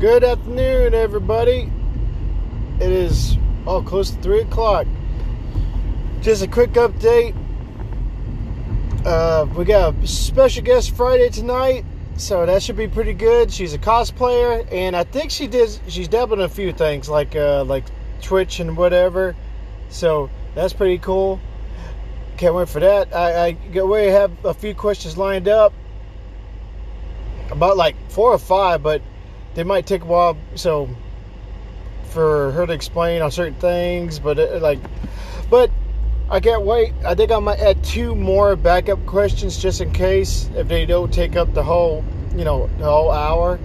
Good afternoon, everybody. It is oh close to three o'clock. Just a quick update. Uh, we got a special guest Friday tonight, so that should be pretty good. She's a cosplayer, and I think she did. She's dabbled in a few things like uh, like Twitch and whatever. So that's pretty cool. Can't wait for that. I, I we have a few questions lined up, about like four or five, but they might take a while. So for her to explain on certain things, but it, like, but I can't wait. I think I might add two more backup questions just in case if they don't take up the whole, you know, the whole hour.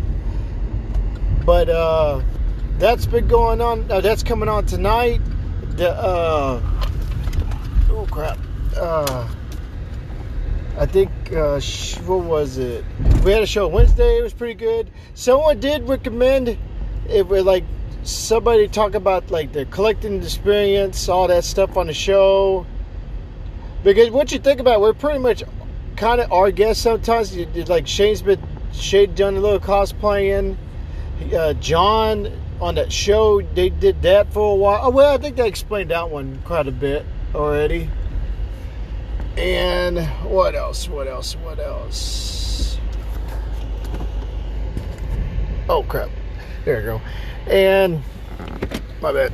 But uh, that's been going on. Uh, that's coming on tonight. The uh, oh crap. Uh, I think uh, what was it? We had a show Wednesday. It was pretty good. Someone did recommend it. Was like somebody talk about like the collecting experience, all that stuff on the show. Because what you think about, we're pretty much kind of our guests sometimes. You- you- Like Shane's been Shane done a little cosplaying. Uh, John on that show, they did that for a while. Oh well, I think they explained that one quite a bit already. And what else? What else? What else? Oh crap! There you go. And my bad.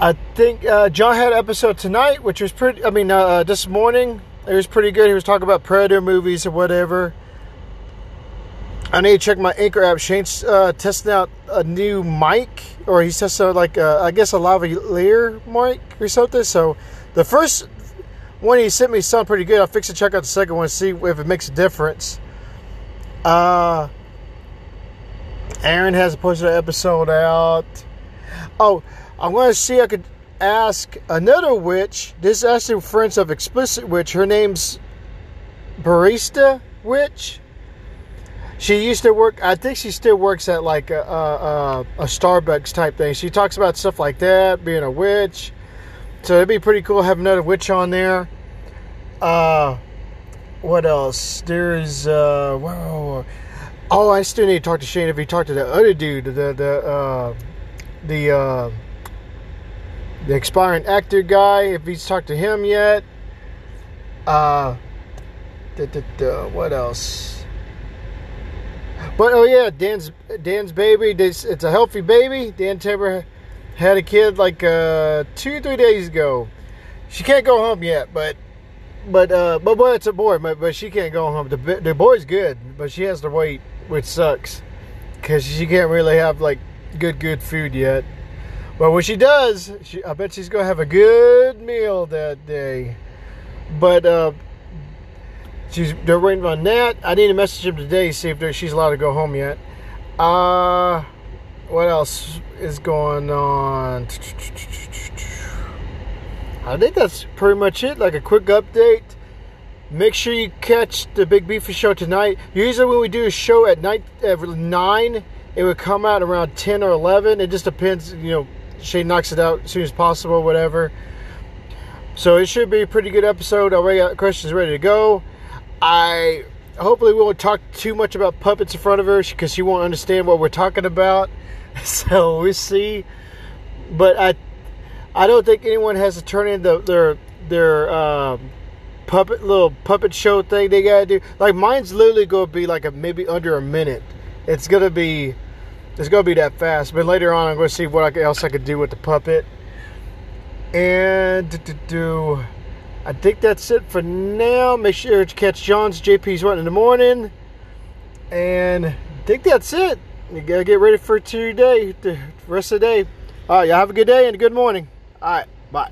I think uh, John had an episode tonight, which was pretty. I mean, uh, this morning it was pretty good. He was talking about Predator movies or whatever. I need to check my Anchor app. Shane's uh, testing out a new mic, or he's testing out like uh, I guess a lavalier mic or something. So the first one he sent me sounded pretty good. I'll fix it. Check out the second one, see if it makes a difference. Uh, Aaron has posted an episode out. Oh, I'm going to see I could ask another witch. This is actually friends of Explicit Witch. Her name's Barista Witch. She used to work. I think she still works at like a, a, a Starbucks type thing. She talks about stuff like that, being a witch. So it'd be pretty cool have another witch on there. Uh, what else? There's uh, whoa. Oh, I still need to talk to Shane. If he talked to the other dude, the the uh, the uh, the expiring actor guy, if he's talked to him yet. Uh, what else? But oh yeah, Dan's Dan's baby. It's a healthy baby. Dan Tabor had a kid like uh, two three days ago. She can't go home yet, but but uh, but boy, it's a boy. But, but she can't go home. The the boy's good, but she has to wait, which sucks, because she can't really have like good good food yet. But when she does, she, I bet she's gonna have a good meal that day. But uh, she's they're waiting on that. I need to message him today see if she's allowed to go home yet. Uh, else is going on? I think that's pretty much it. Like a quick update. Make sure you catch the Big Beefy show tonight. Usually, when we do a show at night at nine, it would come out around ten or eleven. It just depends. You know, Shane knocks it out as soon as possible, whatever. So it should be a pretty good episode. Already got questions ready to go. I hopefully we won't talk too much about puppets in front of her because she won't understand what we're talking about. So we'll see. But I I don't think anyone has to turn in the, their their um, puppet little puppet show thing they gotta do. Like mine's literally gonna be like a maybe under a minute. It's gonna be it's gonna be that fast. But later on, I'm gonna see what else I could do with the puppet. And do, do, I think that's it for now. Make sure to catch John's JP's one in the morning. And I think that's it. You gotta get ready for today, the rest of the day. All right, y'all have a good day and a good morning. All right, bye.